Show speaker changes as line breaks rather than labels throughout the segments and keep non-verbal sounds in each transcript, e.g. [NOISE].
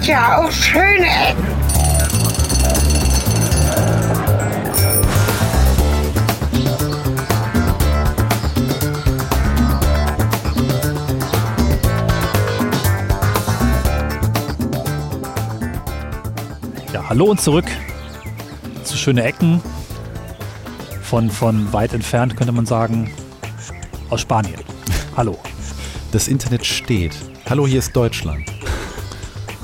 gibt ja auch schöne Ecken.
Ja, hallo und zurück zu schöne Ecken. Von, von weit entfernt könnte man sagen, aus Spanien. [LAUGHS] Hallo.
Das Internet steht. Hallo, hier ist Deutschland.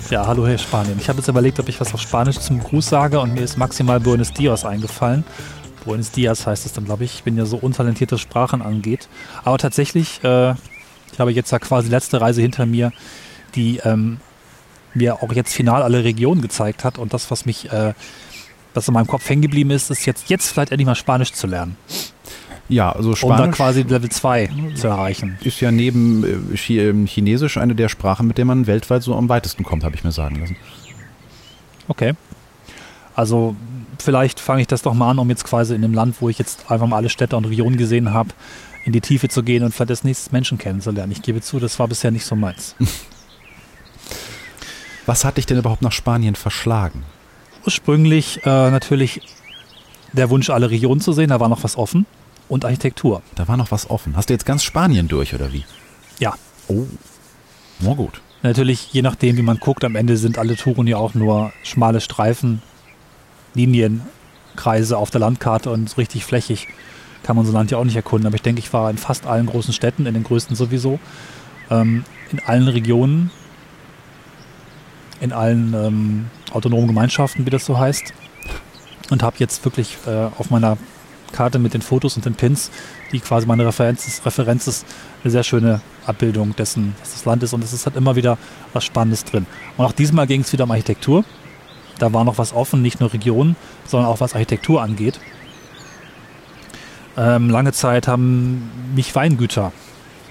Ja, hallo hier Spanien. Ich habe jetzt überlegt, ob ich was auf Spanisch zum Gruß sage und mir ist maximal Buenos Dias eingefallen. Buenos Dias heißt es dann, glaube ich. Ich bin ja so untalentiert, was Sprachen angeht. Aber tatsächlich, äh, ich habe jetzt ja quasi letzte Reise hinter mir, die ähm, mir auch jetzt final alle Regionen gezeigt hat. Und das, was mich, äh, was in meinem Kopf hängen geblieben ist, ist jetzt, jetzt vielleicht endlich mal Spanisch zu lernen.
Ja, also
Um da
Spanisch
quasi Level 2 zu erreichen.
ist ja neben äh, ähm, Chinesisch eine der Sprachen, mit der man weltweit so am weitesten kommt, habe ich mir sagen lassen.
Okay. Also vielleicht fange ich das doch mal an, um jetzt quasi in dem Land, wo ich jetzt einfach mal alle Städte und Regionen gesehen habe, in die Tiefe zu gehen und vielleicht als nächstes Menschen kennenzulernen. Ich gebe zu, das war bisher nicht so meins. [LAUGHS]
Was hat dich denn überhaupt nach Spanien verschlagen?
Ursprünglich äh, natürlich der Wunsch, alle Regionen zu sehen, da war noch was offen. Und Architektur.
Da war noch was offen. Hast du jetzt ganz Spanien durch oder wie?
Ja.
Oh. Na gut.
Natürlich, je nachdem, wie man guckt, am Ende sind alle Touren ja auch nur schmale Streifen, Linienkreise auf der Landkarte und so richtig flächig kann man so ein Land ja auch nicht erkunden. Aber ich denke, ich war in fast allen großen Städten, in den größten sowieso, ähm, in allen Regionen, in allen ähm, autonomen Gemeinschaften, wie das so heißt. Und habe jetzt wirklich äh, auf meiner Karte mit den Fotos und den Pins, die quasi meine Referenz ist, Referenz ist, eine sehr schöne Abbildung dessen, was das Land ist. Und es ist halt immer wieder was Spannendes drin. Und auch diesmal ging es wieder um Architektur. Da war noch was offen, nicht nur Regionen, sondern auch was Architektur angeht. Ähm, lange Zeit haben mich Weingüter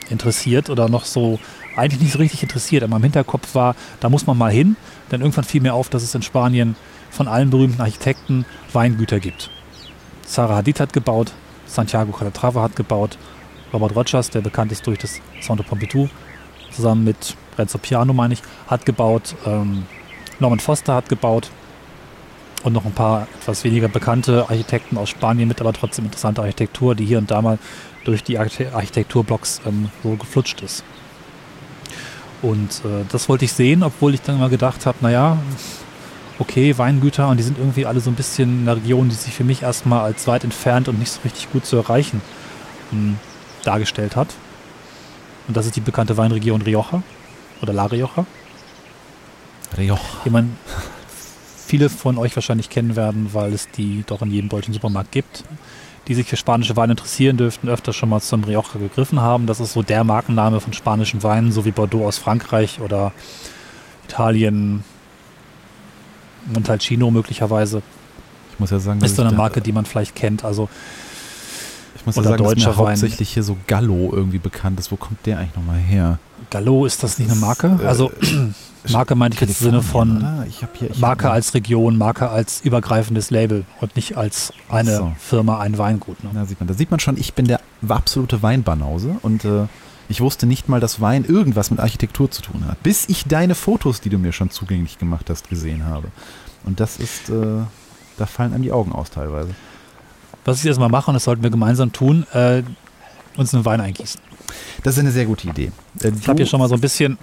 interessiert oder noch so eigentlich nicht so richtig interessiert. Aber im Hinterkopf war, da muss man mal hin. Denn irgendwann fiel mir auf, dass es in Spanien von allen berühmten Architekten Weingüter gibt. Sarah Hadid hat gebaut, Santiago Calatrava hat gebaut, Robert Rogers, der bekannt ist durch das Centre Pompidou, zusammen mit Renzo Piano, meine ich, hat gebaut, ähm, Norman Foster hat gebaut und noch ein paar etwas weniger bekannte Architekten aus Spanien mit aber trotzdem interessanter Architektur, die hier und da mal durch die Archite- Architekturblocks ähm, so geflutscht ist. Und äh, das wollte ich sehen, obwohl ich dann immer gedacht habe, naja, okay, Weingüter und die sind irgendwie alle so ein bisschen in einer Region, die sich für mich erstmal als weit entfernt und nicht so richtig gut zu erreichen ähm, dargestellt hat. Und das ist die bekannte Weinregion Rioja oder La Rioja,
Rioja.
die man viele von euch wahrscheinlich kennen werden, weil es die doch in jedem deutschen Supermarkt gibt. Die sich für spanische Weine interessieren, dürften öfter schon mal zum Rioja gegriffen haben. Das ist so der Markenname von spanischen Weinen, so wie Bordeaux aus Frankreich oder Italien, Montalcino möglicherweise.
Ich muss ja sagen,
Ist so eine Marke, die man vielleicht kennt. Also
Ich muss ja sagen, dass mir
Wein.
hauptsächlich hier so Gallo irgendwie bekannt ist. Wo kommt der eigentlich nochmal her?
Gallo, ist das nicht eine Marke?
Äh,
Also [CLEARS THROAT] Marke meinte ich jetzt im Sinne von
hier,
Marke als Region, Marke als übergreifendes Label und nicht als eine
so.
Firma, ein Weingut. Ne?
Da sieht man, da sieht man schon, ich bin der absolute Weinbanause und äh, ich wusste nicht mal, dass Wein irgendwas mit Architektur zu tun hat, bis ich deine Fotos, die du mir schon zugänglich gemacht hast, gesehen habe. Und das ist, äh, da fallen einem die Augen aus teilweise.
Was ich jetzt mal mache, und das sollten wir gemeinsam tun, äh, uns einen Wein eingießen.
Das ist eine sehr gute Idee. Äh,
Ich habe hier schon mal so ein bisschen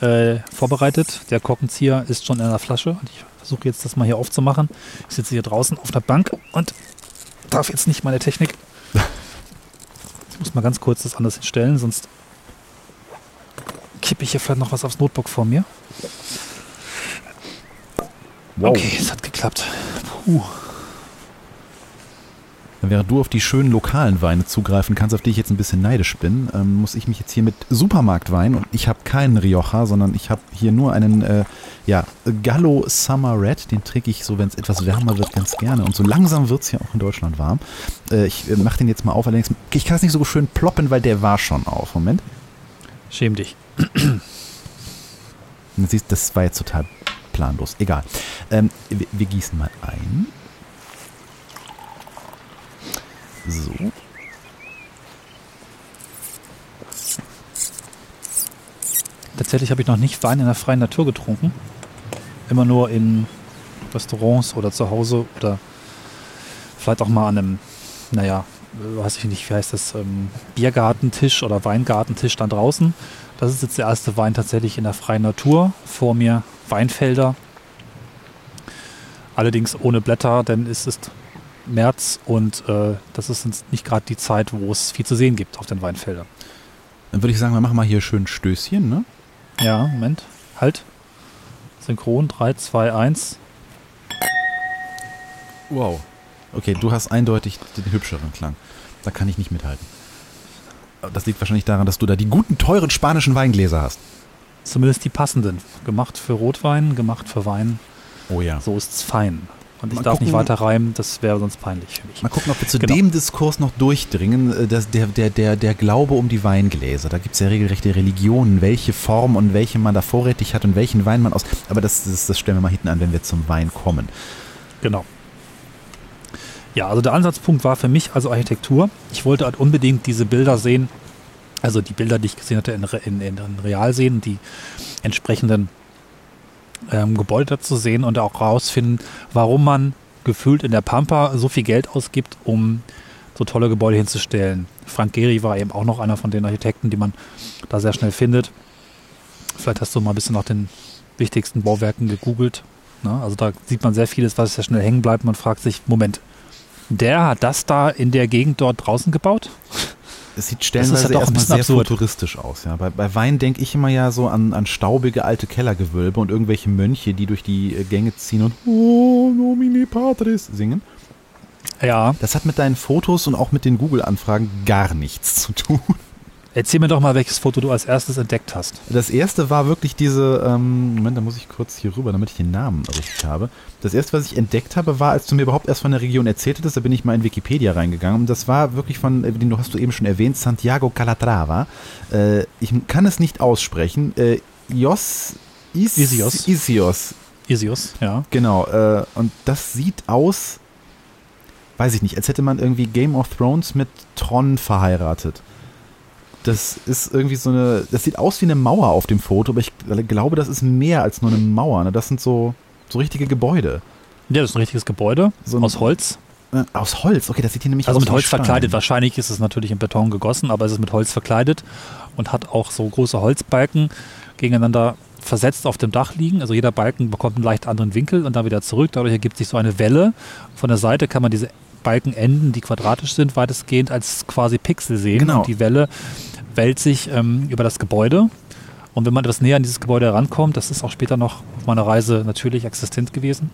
äh, vorbereitet. Der Korkenzieher ist schon in der Flasche und ich versuche jetzt das mal hier aufzumachen. Ich sitze hier draußen auf der Bank und darf jetzt nicht meine Technik. Ich muss mal ganz kurz das anders hinstellen, sonst kippe ich hier vielleicht noch was aufs Notebook vor mir.
wow.
Okay, es hat geklappt. Puh.
Während du auf die schönen lokalen Weine zugreifen kannst, auf die ich jetzt ein bisschen neidisch bin, ähm, muss ich mich jetzt hier mit Supermarktwein und ich habe keinen Rioja, sondern ich habe hier nur einen äh, ja, Gallo Summer Red. Den trinke ich so, wenn es etwas wärmer wird, ganz gerne. Und so langsam wird es ja auch in Deutschland warm. Äh, ich äh, mache den jetzt mal auf, allerdings ich kann es nicht so schön ploppen, weil der war schon auf. Moment.
Schäm dich. [CLEARS THROAT]
Siehst, das war jetzt total planlos. Egal. Ähm, wir, wir gießen mal ein. So.
Tatsächlich habe ich noch nicht Wein in der freien Natur getrunken. immer nur in Restaurants oder zu Hause oder vielleicht auch mal an einem, naja, weiß ich nicht, wie heißt das, ähm, Biergartentisch oder Weingartentisch dann draußen. Das ist jetzt der erste Wein tatsächlich in der freien Natur. Vor mir Weinfelder. Allerdings ohne Blätter, denn es ist März und äh, das ist nicht gerade die Zeit, wo es viel zu sehen gibt auf den Weinfeldern.
Dann würde ich sagen, wir machen mal hier schön Stößchen, ne?
Ja, Moment. Halt. Synchron 3, 2, 1.
Wow. Okay, du hast eindeutig den hübscheren Klang. Da kann ich nicht mithalten. Das liegt wahrscheinlich daran, dass du da die guten, teuren spanischen Weingläser hast.
Zumindest die passenden. Gemacht für Rotwein, gemacht für Wein.
Oh ja.
So ist es fein. Und ich
Mal
darf
gucken.
nicht weiter reimen, das wäre sonst peinlich für mich.
Mal gucken, ob wir zu
Genau.
dem Diskurs noch durchdringen, äh, dass der, der, der, der Glaube um die Weingläser. Da gibt es ja regelrechte Religionen, welche Form und welche man da vorrätig hat und welchen Wein man aus. Aber das, das, das stellen wir mal hinten an, wenn wir zum Wein kommen.
Genau. Ja, also der Ansatzpunkt war für mich also Architektur. Ich wollte halt unbedingt diese Bilder sehen, also die Bilder, die ich gesehen hatte, in, in, in real sehen, die entsprechenden ähm, Gebäude dazu sehen und auch rausfinden, warum man gefühlt in der Pampa so viel Geld ausgibt, um so tolle Gebäude hinzustellen. Frank Gehry war eben auch noch einer von den Architekten, die man da sehr schnell findet. Vielleicht hast du mal ein bisschen nach den wichtigsten Bauwerken gegoogelt. Ne? Also da sieht man sehr vieles, was sehr schnell hängen bleibt. Man fragt sich, Moment, der hat das da in der Gegend dort draußen gebaut?
Es sieht
Das ist
stellenweise
doch ein
erstmal
bisschen
sehr
absurd.
futuristisch aus. Ja. Bei, bei Wein denke ich immer ja so an, an staubige alte Kellergewölbe und irgendwelche Mönche, die durch die äh, Gänge ziehen und Oh, nomine patris singen.
Ja,
Das hat mit deinen Fotos und auch mit den Google-Anfragen gar nichts zu tun.
Erzähl mir doch mal, welches Foto du als erstes entdeckt hast.
Das erste war wirklich diese, ähm, Moment, da muss ich kurz hier rüber, damit ich den Namen richtig habe. Das erste, was ich entdeckt habe, war, als du mir überhaupt erst von der Region erzählt hattest, da bin ich mal in Wikipedia reingegangen. Und das war wirklich von, äh, den du hast du eben schon erwähnt, Santiago Calatrava. Äh, ich kann es nicht aussprechen. Äh, Ios, Is,
Isios.
Isios,
Isius, ja.
genau. Äh, und das sieht aus, weiß ich nicht, als hätte man irgendwie Game of Thrones mit Tron verheiratet. Das ist irgendwie so eine, das sieht aus wie eine Mauer auf dem Foto, aber ich glaube, das ist mehr als nur eine Mauer. Ne? Das sind so, so richtige Gebäude.
Ja, das ist ein richtiges Gebäude
So ein-
aus Holz.
Äh, Aus Holz, okay, das sieht hier nämlich
Also
aus
mit
wie
Holz
Stein.
verkleidet. Wahrscheinlich ist es natürlich in Beton gegossen, aber es ist mit Holz verkleidet und hat auch so große Holzbalken gegeneinander versetzt auf dem Dach liegen. Also jeder Balken bekommt einen leicht anderen Winkel und dann wieder zurück. Dadurch ergibt sich so eine Welle. Von der Seite kann man diese Balkenenden, die quadratisch sind, weitestgehend als quasi Pixel sehen.
Genau.
Und die Welle wälzt sich ähm, über das Gebäude. Und wenn man etwas näher an dieses Gebäude herankommt, das ist auch später noch auf meiner Reise natürlich existent gewesen.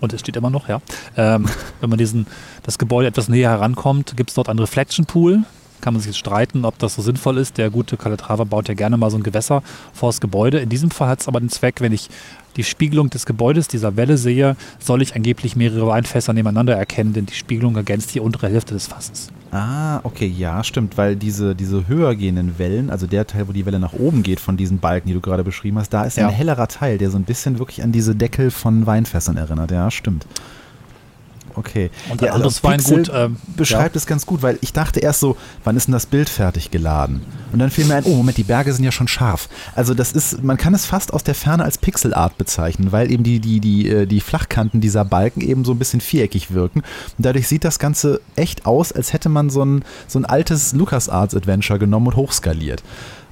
Und es steht immer noch, ja. Ähm, [LAUGHS] wenn man diesen, das Gebäude etwas näher herankommt, gibt es dort einen Reflection Pool. Kann man sich jetzt streiten, ob das so sinnvoll ist. Der gute Calatrava baut ja gerne mal so ein Gewässer vor das Gebäude. In diesem Fall hat es aber den Zweck, wenn ich die Spiegelung des Gebäudes, dieser Welle sehe, soll ich angeblich mehrere Weinfässer nebeneinander erkennen, denn die Spiegelung ergänzt die untere Hälfte des Fasses.
Ah, okay, ja, stimmt, weil diese, diese höher gehenden Wellen, also der Teil, wo die Welle nach oben geht von diesen Balken, die du gerade beschrieben hast, da ist
Ja.
ein hellerer Teil, der so ein bisschen wirklich an diese Deckel von Weinfässern erinnert. Ja, stimmt. Okay.
Und
ja,
ein anderes
also Pixel
Weingut, ähm,
beschreibt es ganz gut, weil ich dachte erst so, wann ist denn das Bild fertig geladen? Und dann fiel mir ein, oh Moment, die Berge sind ja schon scharf. Also das ist, man kann es fast aus der Ferne als Pixelart bezeichnen, weil eben die, die, die, äh, die Flachkanten dieser Balken eben so ein bisschen viereckig wirken. Und dadurch sieht das Ganze echt aus, als hätte man so ein, so ein altes LucasArts Adventure genommen und hochskaliert.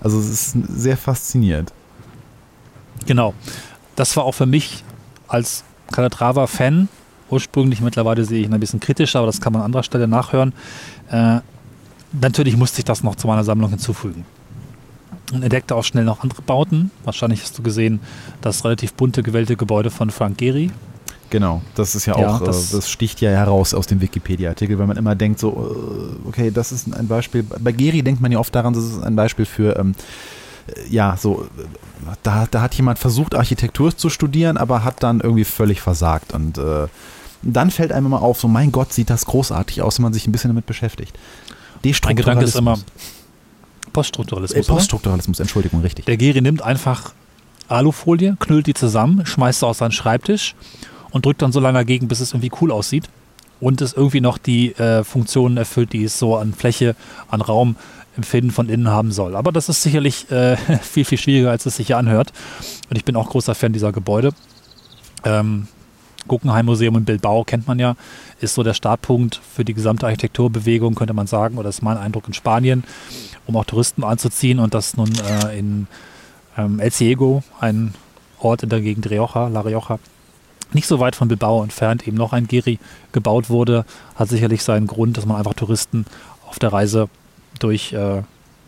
Also es ist sehr faszinierend.
Genau. Das war auch für mich als Calatrava-Fan ursprünglich. Mittlerweile sehe ich ihn ein bisschen kritischer, aber das kann man an anderer Stelle nachhören. Äh, natürlich musste ich das noch zu meiner Sammlung hinzufügen. Und entdeckte auch schnell noch andere Bauten. Wahrscheinlich hast du gesehen, das relativ bunte, gewählte Gebäude von Frank Gehry.
Genau, das ist ja
Ja,
auch, äh,
das-
das, sticht ja heraus aus dem Wikipedia-Artikel, weil man immer denkt so, äh, okay, das ist ein Beispiel. Bei Geri denkt man ja oft daran, das ist ein Beispiel für, ähm, äh, ja, so, da, da hat jemand versucht, Architektur zu studieren, aber hat dann irgendwie völlig versagt. Und äh, dann fällt einem immer auf, so, mein Gott, sieht das großartig aus, wenn man sich ein bisschen damit beschäftigt.
Mein Gedanke ist immer
Äh,
Poststrukturalismus. oder?
Poststrukturalismus, Entschuldigung, richtig.
Der Geri nimmt einfach Alufolie, knüllt die zusammen, schmeißt sie auf seinen Schreibtisch und drückt dann so lange dagegen, bis es irgendwie cool aussieht und es irgendwie noch die äh, Funktionen erfüllt, die es so an Fläche, an Raum Empfinden von innen haben soll. Aber das ist sicherlich äh, [LAUGHS] viel, viel schwieriger, als es sich hier anhört. Und ich bin auch großer Fan dieser Gebäude. Ähm, Guggenheim Museum in Bilbao kennt man ja, ist so der Startpunkt für die gesamte Architekturbewegung, könnte man sagen, oder ist mein Eindruck in Spanien, um auch Touristen anzuziehen und das nun äh, in ähm, El Ciego, ein Ort in der Gegend Rioja, La Rioja, nicht so weit von Bilbao entfernt, eben noch ein Geri gebaut wurde, hat sicherlich seinen Grund, dass man einfach Touristen auf der Reise durch äh,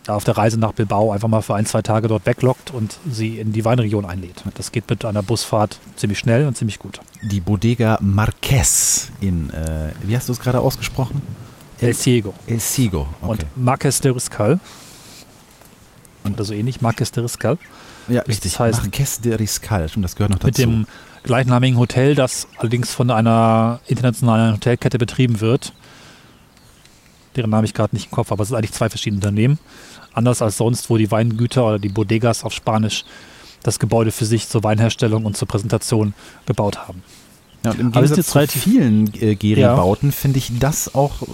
auf der Reise nach Bilbao einfach mal für ein, zwei Tage dort weglockt und sie in die Weinregion einlädt. Das geht mit einer Busfahrt ziemlich schnell und ziemlich gut.
Die Bodega Marquez in, äh, wie hast du es gerade ausgesprochen?
El Ciego.
El Ciego, okay.
Und Marques de Riscal. Oder so ähnlich, Marques de Riscal.
Ja, richtig.
Das heißt,
Marquez de Riscal, stimmt, das gehört noch dazu.
Mit dem gleichnamigen Hotel, das allerdings von einer internationalen Hotelkette betrieben wird. Deren Namen ich gerade nicht im Kopf, aber es sind eigentlich zwei verschiedene Unternehmen. Anders als sonst, wo die Weingüter oder die Bodegas auf Spanisch das Gebäude für sich zur Weinherstellung und zur Präsentation gebaut haben.
Ja, und im Gegensatz
jetzt
zu
relativ-
vielen äh, Geri-Bauten finde ich das auch äh,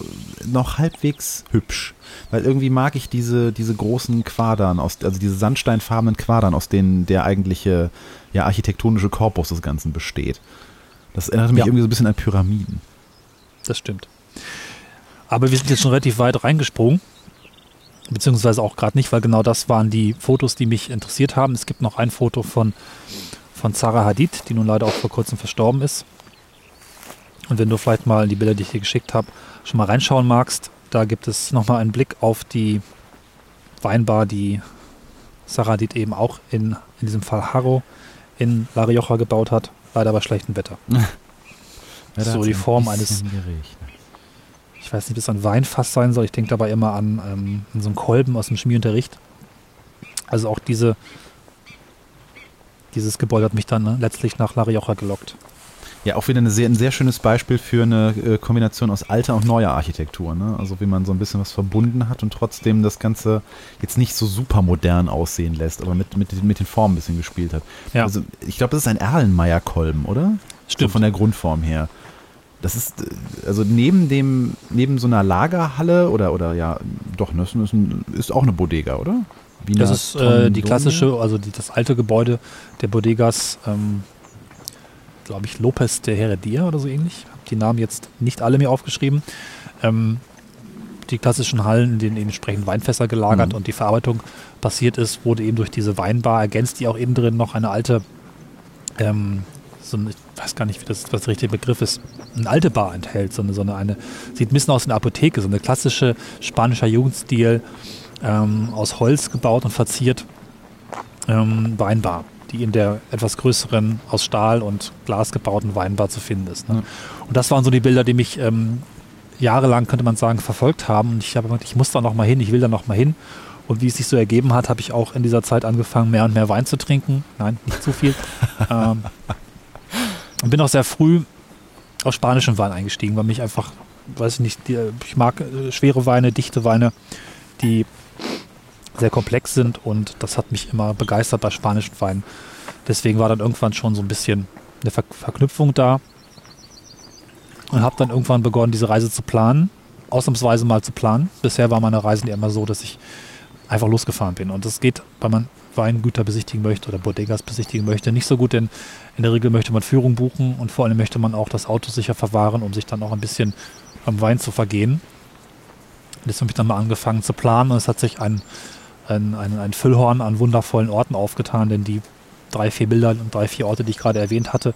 noch halbwegs hübsch. Weil irgendwie mag ich diese, diese großen Quadern, aus, also diese sandsteinfarbenen Quadern, aus denen der eigentliche ja, architektonische Korpus des Ganzen besteht. Das erinnert mich
Ja.
irgendwie so ein bisschen an Pyramiden.
Das stimmt. Aber wir sind jetzt schon relativ weit reingesprungen. Beziehungsweise auch gerade nicht, weil genau das waren die Fotos, die mich interessiert haben. Es gibt noch ein Foto von, von Zara Hadid, die nun leider auch vor kurzem verstorben ist. Und wenn du vielleicht mal die Bilder, die ich dir geschickt habe, schon mal reinschauen magst, da gibt es nochmal einen Blick auf die Weinbar, die Zara Hadid eben auch in, in diesem Fall Haro in La Rioja gebaut hat. Leider bei schlechtem Wetter.
Ja, [LAUGHS]
So die
ein
Form
bisschen
eines-
geregnet.
Ich weiß nicht, ob es ein Weinfass sein soll. Ich denke dabei immer an, ähm, an so einen Kolben aus dem Chemieunterricht. Also auch diese, dieses Gebäude hat mich dann ne, letztlich nach La Rioja gelockt.
Ja, auch wieder eine sehr, ein sehr schönes Beispiel für eine äh, Kombination aus alter und neuer Architektur. Ne? Also wie man so ein bisschen was verbunden hat und trotzdem das Ganze jetzt nicht so super modern aussehen lässt, aber mit, mit, mit den Formen ein bisschen gespielt hat.
Ja.
Also ich glaube, das ist ein Erlenmeyer-Kolben, oder? So
Stimmt.
von der Grundform her. Das ist, äh, also neben dem, neben so einer Lagerhalle oder, oder ja, doch, ne, das ist, ein, ist auch eine Bodega, oder? Wiener
Das ist äh, die klassische, also die, das alte Gebäude der Bodegas, ähm, glaube ich, Lopez de Heredia oder so ähnlich. Hab die Namen jetzt nicht alle mir aufgeschrieben. Ähm, die klassischen Hallen, in denen eben entsprechend Weinfässer gelagert
Mhm.
und die Verarbeitung passiert ist, wurde eben durch diese Weinbar ergänzt, die auch innen drin noch eine alte, ähm, so eine, ich weiß gar nicht, wie das, was der richtige Begriff ist, eine alte Bar enthält. So eine, so eine, eine sieht ein bisschen aus wie eine Apotheke, so eine klassische spanischer Jugendstil, ähm, aus Holz gebaut und verziert ähm, Weinbar, die in der etwas größeren, aus Stahl und Glas gebauten Weinbar zu finden ist. Ne?
Ja.
Und das waren so die Bilder, die mich ähm, jahrelang, könnte man sagen, verfolgt haben. Und ich habe gedacht, ich muss da noch mal hin, ich will da noch mal hin. Und wie es sich so ergeben hat, habe ich auch in dieser Zeit angefangen, mehr und mehr Wein zu trinken. Nein, nicht zu viel. [LAUGHS] ähm, und bin auch sehr früh auf spanischen Wein eingestiegen, weil mich einfach, weiß ich nicht, die, ich mag äh, schwere Weine, dichte Weine, die sehr komplex sind und das hat mich immer begeistert bei spanischen Weinen. Deswegen war dann irgendwann schon so ein bisschen eine Ver Verknüpfung da und habe dann irgendwann begonnen, diese Reise zu planen, ausnahmsweise mal zu planen. Bisher war meine Reisen immer so, dass ich einfach losgefahren bin und das geht, weil man Weingüter besichtigen möchte oder Bodegas besichtigen möchte, nicht so gut, denn in der Regel möchte man Führung buchen und vor allem möchte man auch das Auto sicher verwahren, um sich dann auch ein bisschen am Wein zu vergehen. Jetzt habe ich dann mal angefangen zu planen und es hat sich ein, ein, ein, ein Füllhorn an wundervollen Orten aufgetan, denn die drei, vier Bilder und drei, vier Orte, die ich gerade erwähnt hatte,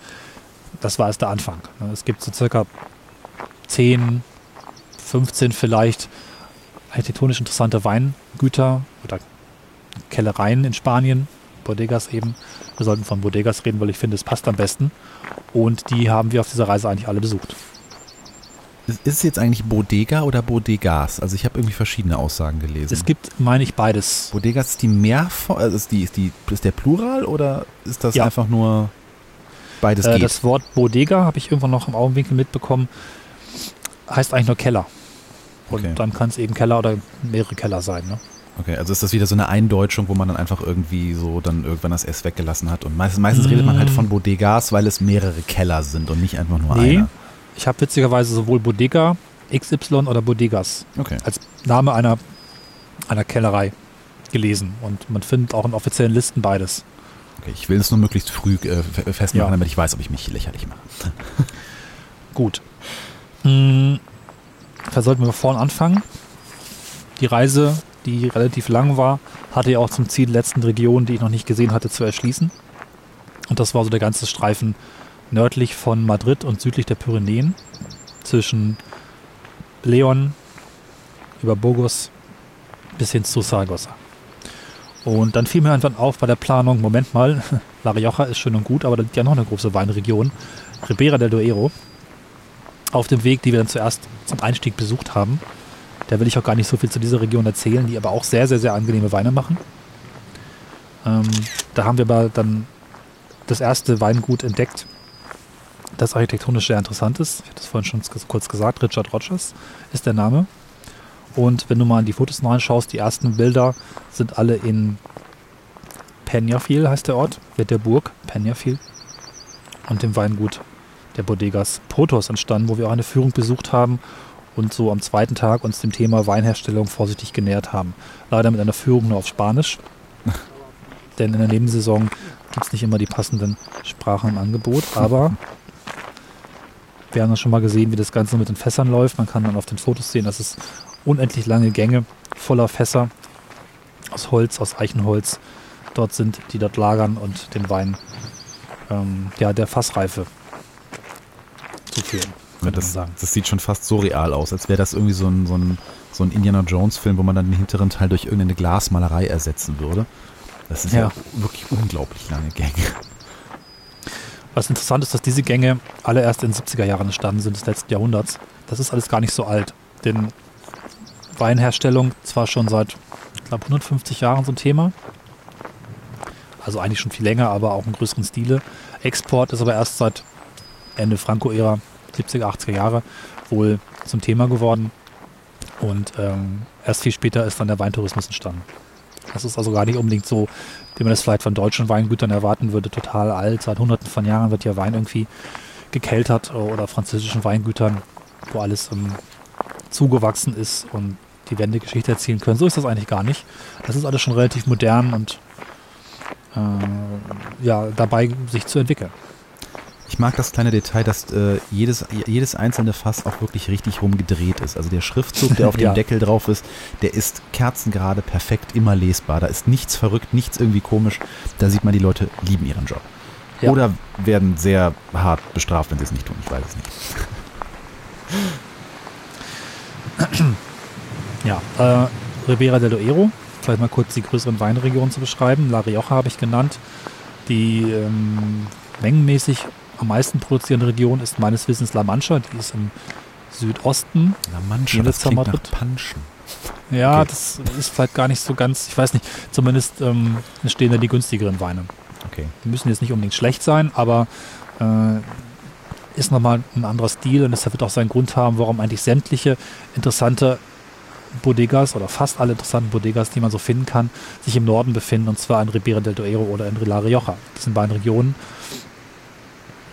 das war erst der Anfang. ne. Es gibt so circa 10, 15 vielleicht architektonisch interessante Weingüter oder Kellereien in Spanien, Bodegas eben. Wir sollten von Bodegas reden, weil ich finde, es passt am besten. Und die haben wir auf dieser Reise eigentlich alle besucht.
Ist es jetzt eigentlich Bodega oder Bodegas? Also ich habe irgendwie verschiedene Aussagen gelesen.
Es gibt, meine ich, beides.
Bodegas ist die Mehrform, also ist, die, ist, die, ist der Plural oder ist das
Ja.
einfach nur beides
Äh,
geht?
das Wort Bodega habe ich irgendwann noch im Augenwinkel mitbekommen. Heißt eigentlich nur Keller. Und
Okay.
dann kann es eben Keller oder mehrere Keller sein. Ne?
Okay, also ist das wieder so eine Eindeutschung, wo man dann einfach irgendwie so dann irgendwann das S weggelassen hat. Und meistens, meistens redet man halt von Bodegas, weil es mehrere Keller sind und nicht einfach nur
Nee.
einer.
Ich habe witzigerweise sowohl Bodega XY oder Bodegas
Okay.
als Name einer einer Kellerei gelesen. Und man findet auch in offiziellen Listen beides.
Okay, ich will es nur möglichst früh äh, festmachen,
Ja.
damit ich weiß, ob ich mich lächerlich mache. [LAUGHS]
Gut. Hm, da sollten wir vorne anfangen. Die Reise, die relativ lang war, hatte ja auch zum Ziel, die letzten Regionen, die ich noch nicht gesehen hatte, zu erschließen. Und das war so der ganze Streifen nördlich von Madrid und südlich der Pyrenäen. Zwischen Leon über Burgos bis hin zu Saragossa. Und dann fiel mir irgendwann auf bei der Planung, Moment mal, [LAUGHS] La Rioja ist schön und gut, aber da liegt ja noch eine große Weinregion, Ribera del Duero, auf dem Weg, die wir dann zuerst zum Einstieg besucht haben. Da will ich auch gar nicht so viel zu dieser Region erzählen, die aber auch sehr, sehr, sehr angenehme Weine machen. Ähm, da haben wir aber dann das erste Weingut entdeckt, das architektonisch sehr interessant ist. Ich hatte es vorhin schon kurz gesagt, Richard Rogers ist der Name. Und wenn du mal in die Fotos reinschaust, die ersten Bilder sind alle in Peñafiel, heißt der Ort, mit der Burg Peñafiel und dem Weingut der Bodegas Protos entstanden, wo wir auch eine Führung besucht haben und so am zweiten Tag uns dem Thema Weinherstellung vorsichtig genähert haben. Leider mit einer Führung nur auf Spanisch, [LAUGHS] denn in der Nebensaison gibt es nicht immer die passenden Sprachen im Angebot, aber wir haben ja schon mal gesehen, wie das Ganze mit den Fässern läuft. Man kann dann auf den Fotos sehen, dass es unendlich lange Gänge voller Fässer aus Holz, aus Eichenholz dort sind, die dort lagern und den Wein ähm, ja, der Fassreife zuführen, könnte man
Das,
sagen.
das sieht schon fast so real aus, als wäre das irgendwie so ein, so, ein, so ein Indiana Jones-Film, wo man dann den hinteren Teil durch irgendeine Glasmalerei ersetzen würde. Das ist ja,
Ja.
wirklich unglaublich lange Gänge.
Was interessant ist, dass diese Gänge alle erst in den 70er Jahren entstanden sind des letzten Jahrhunderts. Das ist alles gar nicht so alt. Denn Weinherstellung zwar schon seit, ich glaube, 150 Jahren so ein Thema. Also eigentlich schon viel länger, aber auch im größeren Stile. Export ist aber erst seit Ende Franco-Ära, 70er, 80er Jahre, wohl zum Thema geworden. Und ähm, erst viel später ist dann der Weintourismus entstanden. Das ist also gar nicht unbedingt so, wie man das vielleicht von deutschen Weingütern erwarten würde, total alt. Seit hunderten von Jahren wird ja Wein irgendwie gekeltert oder französischen Weingütern, wo alles ähm, zugewachsen ist und die Wände Geschichte erzählen können. So ist das eigentlich gar nicht. Das ist alles schon relativ modern und äh, ja, dabei sich zu entwickeln.
Ich mag das kleine Detail, dass äh, jedes, jedes einzelne Fass auch wirklich richtig rumgedreht ist. Also der Schriftzug, der auf [LAUGHS] dem
Ja.
Deckel drauf ist, der ist kerzengerade, perfekt, immer lesbar. Da ist nichts verrückt, nichts irgendwie komisch. Da sieht man, die Leute lieben ihren Job.
Ja.
Oder werden sehr hart bestraft, wenn sie es nicht tun. Ich weiß es nicht.
Ja, äh, Ribera del Duero, vielleicht mal kurz die größeren Weinregionen zu beschreiben. La Rioja habe ich genannt. Die ähm, mengenmäßig am meisten produzierende Region ist meines Wissens La Mancha. Die ist im Südosten.
La Mancha, das klingt nach
Madrid.
Punchen.
Ja,
Okay.
das ist vielleicht gar nicht so ganz, ich weiß nicht, zumindest ähm, stehen da die günstigeren Weine.
Okay.
Die müssen jetzt nicht unbedingt schlecht sein, aber äh, ist nochmal ein anderer Stil und das wird auch seinen Grund haben, warum eigentlich sämtliche interessante Bodegas oder fast alle interessanten Bodegas, die man so finden kann, sich im Norden befinden und zwar in Ribera del Duero oder in La Rioja. Das sind beiden Regionen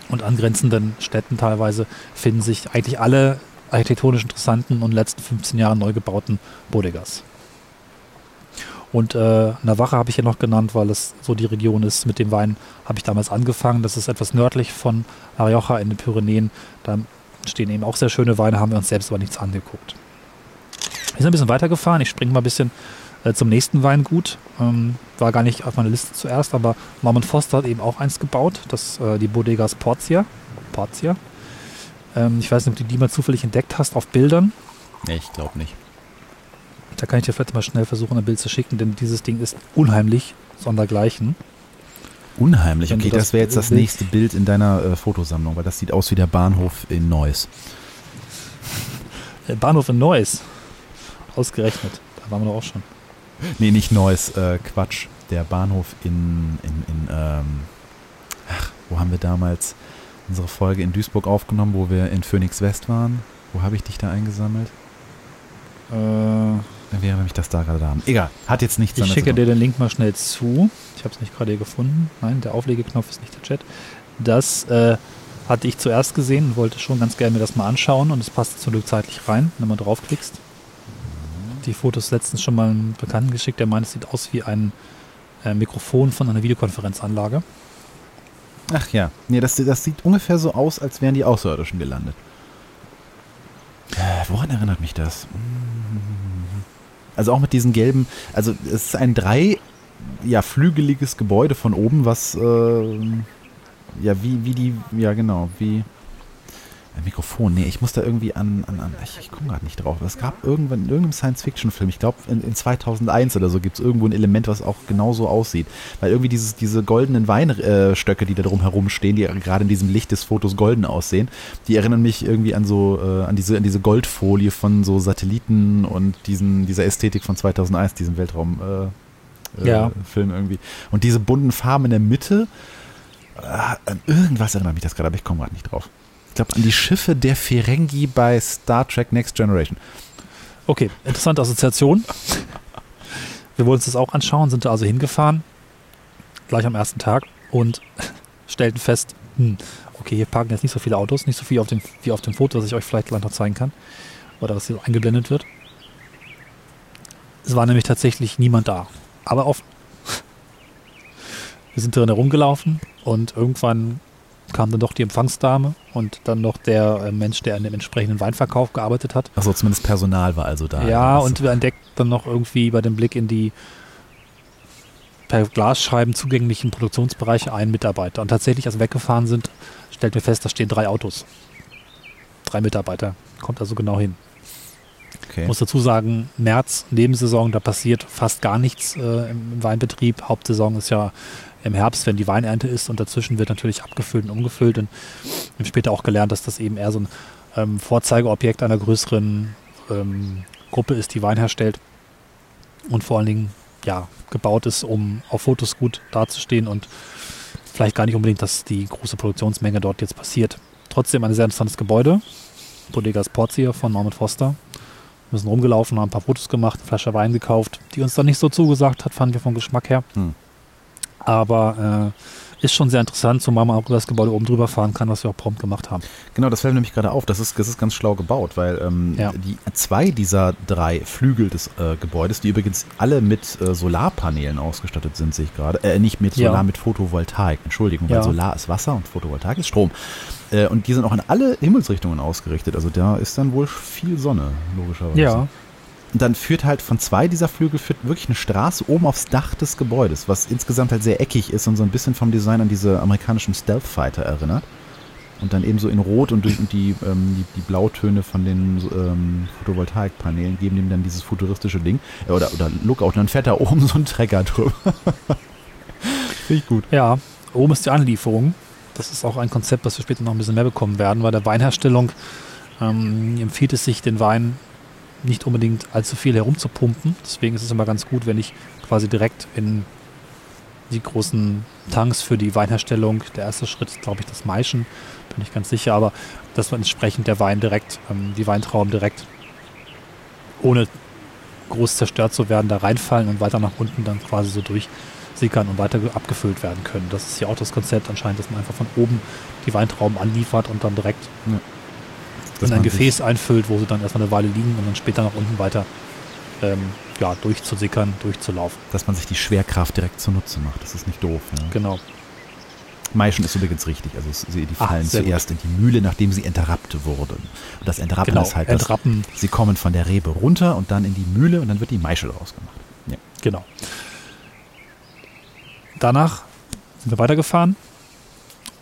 und angrenzenden Städten teilweise finden sich eigentlich alle architektonisch interessanten und in den letzten 15 Jahren neu gebauten Bodegas. Und äh, Navarra habe ich ja noch genannt, weil es so die Region ist. Mit dem Wein habe ich damals angefangen. Das ist etwas nördlich von La Rioja in den Pyrenäen. Da stehen eben auch sehr schöne Weine, haben wir uns selbst aber nichts angeguckt. Wir sind ein bisschen weitergefahren. Ich springe mal ein bisschen äh, zum nächsten Weingut. Ähm, war gar nicht auf meiner Liste zuerst, aber Norman Foster hat eben auch eins gebaut. Das äh, die Bodegas Portia. Portia. Ähm, ich weiß nicht, ob du die mal zufällig entdeckt hast auf Bildern.
Nee, ich glaube nicht.
Da kann ich dir vielleicht mal schnell versuchen, ein Bild zu schicken, denn dieses Ding ist unheimlich sondergleichen.
Unheimlich. Okay, das,
das
wäre jetzt das nächste Bild in deiner äh, Fotosammlung, weil das sieht aus wie der Bahnhof in Neuss.
Bahnhof in Neuss. Ausgerechnet. Da waren wir doch auch schon.
Nee, nicht Neuss, äh, Quatsch. Der Bahnhof in, in, in ähm, ach, wo haben wir damals unsere Folge in Duisburg aufgenommen, wo wir in Phoenix West waren? Wo habe ich dich da eingesammelt?
Äh,
Wie habe ich das da gerade da haben? Egal, hat jetzt nichts
ich schicke dir den Link mal schnell zu. Ich habe es nicht gerade hier gefunden. Nein, der Auflegeknopf ist nicht der Chat. Das äh, hatte ich zuerst gesehen und wollte schon ganz gerne mir das mal anschauen und es passt zum Glück zeitlich rein, wenn mal draufklickst. Die Fotos letztens schon mal einem Bekannten geschickt, der meint, es sieht aus wie ein äh, Mikrofon von einer Videokonferenzanlage.
Ach ja, nee, das, das sieht ungefähr so aus, als wären die Außerirdischen gelandet. Äh, woran erinnert mich das? Also auch mit diesen gelben, also es ist ein drei, ja, flügeliges Gebäude von oben, was, äh, ja, wie, wie die, ja genau, wie, Mikrofon, nee, ich muss da irgendwie an, an, an ich, ich komme gerade nicht drauf. Es gab irgendwann in irgendeinem Science-Fiction-Film, ich glaube in, in 2001 oder so, gibt es irgendwo ein Element, was auch genauso aussieht. Weil irgendwie dieses, diese goldenen Weinstöcke, die da drum herum stehen, die gerade in diesem Licht des Fotos golden aussehen, die erinnern mich irgendwie an so, äh, an diese, an diese Goldfolie von so Satelliten und diesen, dieser Ästhetik von 2001, diesem Weltraum, äh,
Ja.
äh, Film irgendwie. Und diese bunten Farben in der Mitte, äh, an irgendwas erinnert mich das gerade, aber ich komme gerade nicht drauf. Ich glaube an die Schiffe der Ferengi bei Star Trek Next Generation.
Okay, interessante Assoziation. Wir wollen uns das auch anschauen, sind da also hingefahren, gleich am ersten Tag und [LAUGHS] stellten fest, hm, okay, hier parken jetzt nicht so viele Autos, nicht so viel auf dem, wie auf dem Foto, das ich euch vielleicht gleich noch zeigen kann. Oder was hier eingeblendet wird. Es war nämlich tatsächlich niemand da. Aber offen. [LAUGHS] Wir sind drin herumgelaufen und irgendwann kam dann doch die Empfangsdame und dann noch der äh, Mensch, der an dem entsprechenden Weinverkauf gearbeitet hat.
Achso, zumindest Personal war also da.
Ja,
Das-
und wir entdeckten dann noch irgendwie bei dem Blick in die per Glasscheiben zugänglichen Produktionsbereiche einen Mitarbeiter. Und tatsächlich, als wir weggefahren sind, stellten wir fest, da stehen drei Autos. Drei Mitarbeiter. Kommt also genau hin.
okay.
Ich muss dazu sagen, März, Nebensaison, da passiert fast gar nichts äh, im Weinbetrieb. Hauptsaison ist ja im Herbst, wenn die Weinernte ist und dazwischen wird natürlich abgefüllt und umgefüllt. Und wir haben später auch gelernt, dass das eben eher so ein ähm, Vorzeigeobjekt einer größeren ähm, Gruppe ist, die Wein herstellt und vor allen Dingen ja, gebaut ist, um auf Fotos gut dazustehen und vielleicht gar nicht unbedingt, dass die große Produktionsmenge dort jetzt passiert. Trotzdem ein sehr interessantes Gebäude. Bodegas Portier von Norman Foster. Wir sind rumgelaufen, haben ein paar Fotos gemacht, eine Flasche Wein gekauft, die uns dann nicht so zugesagt hat, fanden wir vom Geschmack her.
Hm.
Aber äh, ist schon sehr interessant, zumal man auch das Gebäude oben drüber fahren kann, was wir auch prompt gemacht haben.
Genau, das fällt nämlich gerade auf. Das ist, das ist ganz schlau gebaut, weil ähm,
Ja.
die zwei dieser drei Flügel des äh, Gebäudes, die übrigens alle mit äh, Solarpanelen ausgestattet sind, sehe ich gerade. Äh, nicht mit
Ja.
Solar, mit Photovoltaik. Entschuldigung, weil
Ja.
Solar ist Wasser und Photovoltaik ist Strom. Äh, und die sind auch in alle Himmelsrichtungen ausgerichtet. Also da ist dann wohl viel Sonne, logischerweise.
Ja,
Und dann führt halt von zwei dieser Flügel führt wirklich eine Straße oben aufs Dach des Gebäudes, was insgesamt halt sehr eckig ist und so ein bisschen vom Design an diese amerikanischen Stealth Fighter erinnert. Und dann eben so in Rot und durch die, ähm, die, die Blautöne von den ähm, Photovoltaikpanelen geben dem dann dieses futuristische Ding. Äh, oder, oder Lookout. Und dann fährt da oben so ein Trecker drüber. [LAUGHS] Finde ich gut.
ja. Oben ist die Anlieferung. Das ist auch ein Konzept, das wir später noch ein bisschen mehr bekommen werden. Bei der Weinherstellung ähm, empfiehlt es sich, den Wein nicht unbedingt allzu viel herumzupumpen. Deswegen ist es immer ganz gut, wenn ich quasi direkt in die großen Tanks für die Weinherstellung, der erste Schritt ist, glaube ich, das Maischen, bin ich ganz sicher, aber dass man entsprechend der Wein direkt, ähm, die Weintrauben direkt ohne groß zerstört zu werden, da reinfallen und weiter nach unten dann quasi so durchsickern und weiter abgefüllt werden können. Das ist ja auch das Konzept anscheinend, dass man einfach von oben die Weintrauben anliefert und dann direkt
Dass
in ein Gefäß einfüllt, wo sie dann erstmal eine Weile liegen und dann später nach unten weiter ähm, ja, durchzusickern, durchzulaufen.
Dass man sich die Schwerkraft direkt zunutze macht. Das ist nicht doof. Ja.
Genau.
Maischen ist übrigens richtig. Also sie, die
Ah,
fallen
gut.
zuerst in die Mühle, nachdem sie entrappt wurden. Und das Entrappen
Genau.
ist halt das,
Entrappen,
Sie kommen von der Rebe runter und dann in die Mühle und dann wird die Maische daraus gemacht. Ja.
genau. Danach sind wir weitergefahren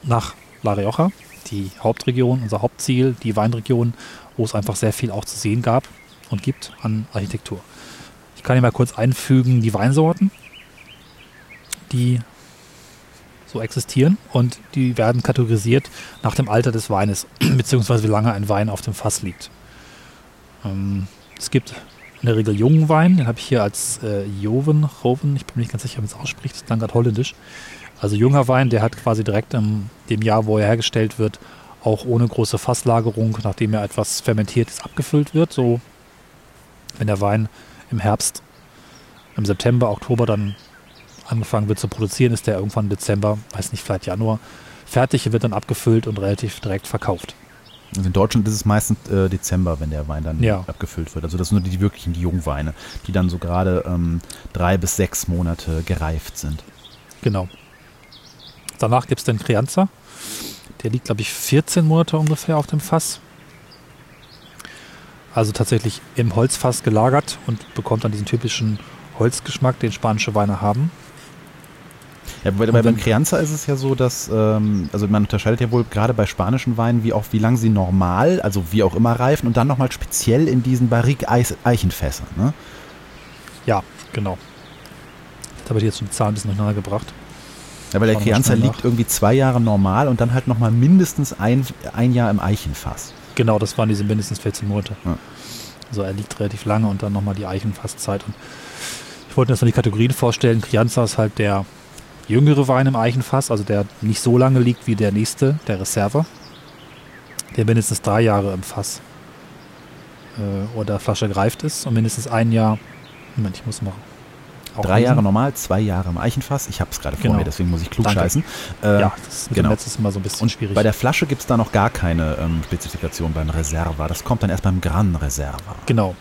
nach La Rioja, die Hauptregion, unser Hauptziel, die Weinregion, wo es einfach sehr viel auch zu sehen gab und gibt an Architektur. Ich kann hier mal kurz einfügen, die Weinsorten, die so existieren und die werden kategorisiert nach dem Alter des Weines, [CLEARS THROAT] beziehungsweise wie lange ein Wein auf dem Fass liegt. Ähm, es gibt in der Regel jungen Wein, den habe ich hier als äh, Joven, Joven, ich bin mir nicht ganz sicher, wie es ausspricht, das ist dann gerade holländisch. Also junger Wein, der hat quasi direkt in dem Jahr, wo er hergestellt wird, auch ohne große Fasslagerung, nachdem er etwas fermentiertes abgefüllt wird. So, wenn der Wein im Herbst, im September, Oktober dann angefangen wird zu produzieren, ist der irgendwann im Dezember, weiß nicht, vielleicht Januar, fertig, wird dann abgefüllt und relativ direkt verkauft.
Also in Deutschland ist es meistens äh, Dezember, wenn der Wein dann
Ja.
abgefüllt wird. Also das sind nur die, die wirklichen die Jungweine, die dann so gerade ähm, drei bis sechs Monate gereift sind.
Genau. Danach gibt es den Crianza. Der liegt, glaube ich, 14 Monate ungefähr auf dem Fass. Also tatsächlich im Holzfass gelagert und bekommt dann diesen typischen Holzgeschmack, den spanische Weine haben.
Ja, bei, bei, beim Crianza ist es ja so, dass, ähm, also man unterscheidet ja wohl gerade bei spanischen Weinen, wie auch wie lange sie normal, also wie auch immer reifen und dann nochmal speziell in diesen Barrique-Eichenfässern. Ne?
Ja, genau. Jetzt habe ich jetzt schon die Zahlen ein bisschen durcheinander gebracht.
Ja, weil der Crianza liegt irgendwie zwei Jahre normal und dann halt nochmal mindestens ein, ein Jahr im Eichenfass.
Genau, das waren diese mindestens 14 Monate.
Ja.
Also er liegt relativ lange und dann nochmal die Eichenfasszeit. Und ich wollte jetzt noch die Kategorien vorstellen. Crianza ist halt der jüngere Wein im Eichenfass, also der nicht so lange liegt wie der nächste, der Reserve. Der mindestens drei Jahre im Fass äh, oder Flasche gereift ist und mindestens ein Jahr. Moment, ich muss mal. Auch
Drei. Jahre normal, zwei Jahre im Eichenfass. Ich habe es gerade vor
Genau.
mir, deswegen muss ich klugscheißen. Äh,
Ja, das mit
genau.
dem Netz ist immer so ein bisschen
Und
schwierig.
bei der Flasche gibt es da noch gar keine ähm, Spezifikation beim Reserva. Das kommt dann erst beim Gran Reserva.
genau.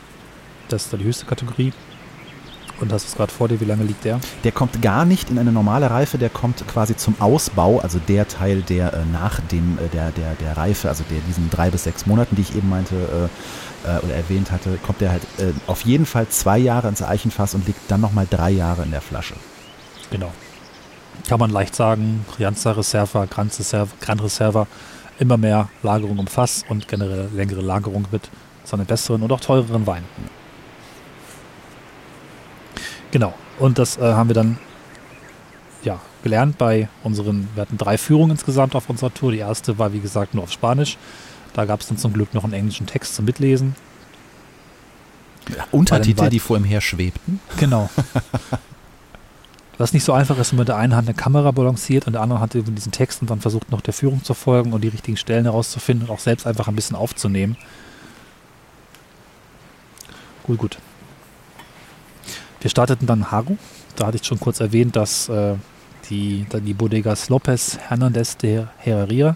Das ist da die höchste Kategorie. Und hast du es gerade vor dir, wie lange liegt der?
Der kommt gar nicht in eine normale Reife, der kommt quasi zum Ausbau, also der Teil, der äh, nach dem, äh, der, der, der Reife, also der diesen drei bis sechs Monaten, die ich eben meinte äh, äh, oder erwähnt hatte, kommt der halt äh, auf jeden Fall zwei Jahre ins Eichenfass und liegt dann nochmal drei Jahre in der Flasche.
Genau. Kann man leicht sagen, Crianza Reserva, Gran Reserva, Gran Reserva, immer mehr Lagerung im Fass und generell längere Lagerung mit so einem besseren und auch teureren Wein. Genau. Und das äh, haben wir dann ja, gelernt bei unseren, wir hatten drei Führungen insgesamt auf unserer Tour. Die erste war, wie gesagt, nur auf Spanisch. Da gab es dann zum Glück noch einen englischen Text zum Mitlesen.
Untertitel,
Weit-
die vor ihm her schwebten.
Genau. [LAUGHS] Was nicht so einfach ist, wenn man mit der einen Hand eine Kamera balanciert und der anderen Hand eben diesen Text und dann versucht noch der Führung zu folgen und die richtigen Stellen herauszufinden und auch selbst einfach ein bisschen aufzunehmen. Gut, gut. Wir starteten dann Haru. Da hatte ich schon kurz erwähnt, dass äh, die, die Bodegas Lopez Hernandez de Herreria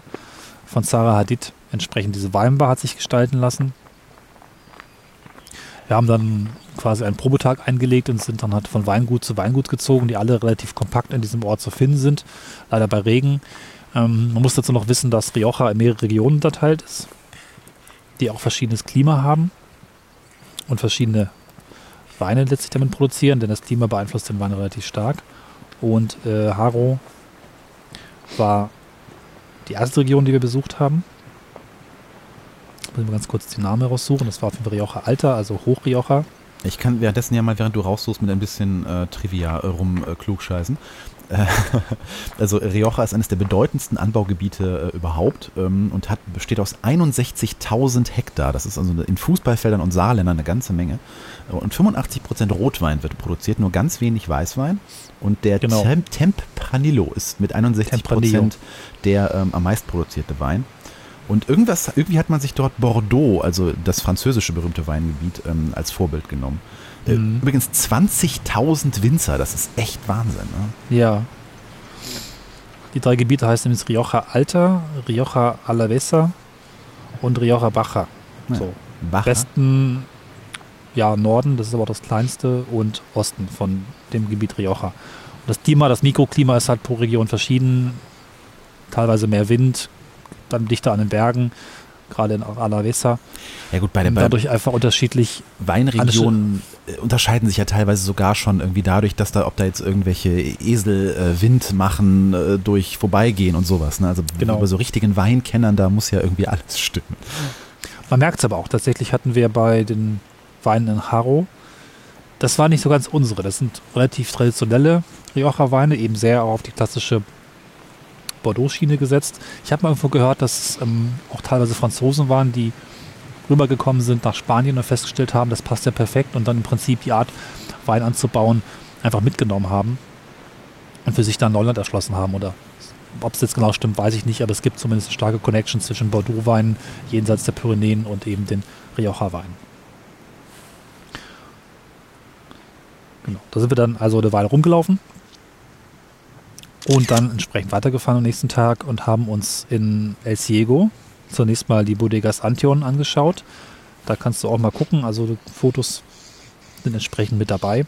von Sarah Hadid entsprechend diese Weinbar hat sich gestalten lassen. Wir haben dann quasi einen Probetag eingelegt und sind dann halt von Weingut zu Weingut gezogen, die alle relativ kompakt in diesem Ort zu finden sind. Leider bei Regen. Ähm, man muss dazu noch wissen, dass Rioja in mehrere Regionen unterteilt ist, die auch verschiedenes Klima haben und verschiedene Weine letztlich damit produzieren, denn das Klima beeinflusst den Wein relativ stark. Und äh, Haro war die erste Region, die wir besucht haben. Müssen wir ganz kurz die Namen raussuchen. Das war auf Rioja Alta, also Hoch Rioja.
Ich kann währenddessen ja mal, während du raussuchst, mit ein bisschen äh, Trivia äh, rum äh, klugscheißen. Äh, [LAUGHS] also Rioja ist eines der bedeutendsten Anbaugebiete äh, überhaupt ähm, und hat, besteht aus 61.000 Hektar. Das ist also in Fußballfeldern und Saarländern eine ganze Menge. Und 85% Rotwein wird produziert, nur ganz wenig Weißwein. Und der
Genau.
Tem Tempranillo ist mit 61%
Tempranillo.
der ähm, am meist produzierte Wein. Und irgendwas, irgendwie hat man sich dort Bordeaux, also das französische berühmte Weingebiet, ähm, als Vorbild genommen. Äh,
Mhm.
Übrigens 20.000 Winzer, das ist echt Wahnsinn. Ne?
Ja. Die drei Gebiete heißen nämlich Rioja Alta, Rioja Alavesa und Rioja Baja.
Ja.
So.
Baja.
Westen, ja, Norden, das ist aber auch das kleinste, und Osten von dem Gebiet Rioja. Und das Klima, das Mikroklima ist halt pro Region verschieden. Teilweise mehr Wind, dann dichter an den Bergen, gerade in Alavesa.
Ja gut, bei den
dadurch einfach unterschiedlich
Weinregionen äh, unterscheiden sich ja teilweise sogar schon irgendwie dadurch, dass da, ob da jetzt irgendwelche Esel äh, Wind machen, äh, durch vorbeigehen und sowas. Ne? Also
Genau.
bei so richtigen Weinkennern, da muss ja irgendwie [LAUGHS] alles stimmen.
Man merkt es aber auch. Tatsächlich hatten wir bei den Weinen in Haro, das war nicht so ganz unsere. Das sind relativ traditionelle Rioja-Weine, eben sehr auch auf die klassische Bordeaux-Schiene gesetzt. Ich habe mal irgendwo gehört, dass ähm, auch teilweise Franzosen waren, die rübergekommen sind nach Spanien und festgestellt haben, das passt ja perfekt und dann im Prinzip die Art, Wein anzubauen, einfach mitgenommen haben und für sich dann Neuland erschlossen haben. Oder ob es jetzt genau stimmt, weiß ich nicht, aber es gibt zumindest eine starke Connection zwischen Bordeaux-Weinen jenseits der Pyrenäen und eben den Rioja-Weinen. Genau, da sind wir dann also eine Weile rumgelaufen und dann entsprechend weitergefahren am nächsten Tag und haben uns in El Ciego, zunächst mal die Bodegas Antion angeschaut. Da kannst du auch mal gucken. Also Fotos sind entsprechend mit dabei.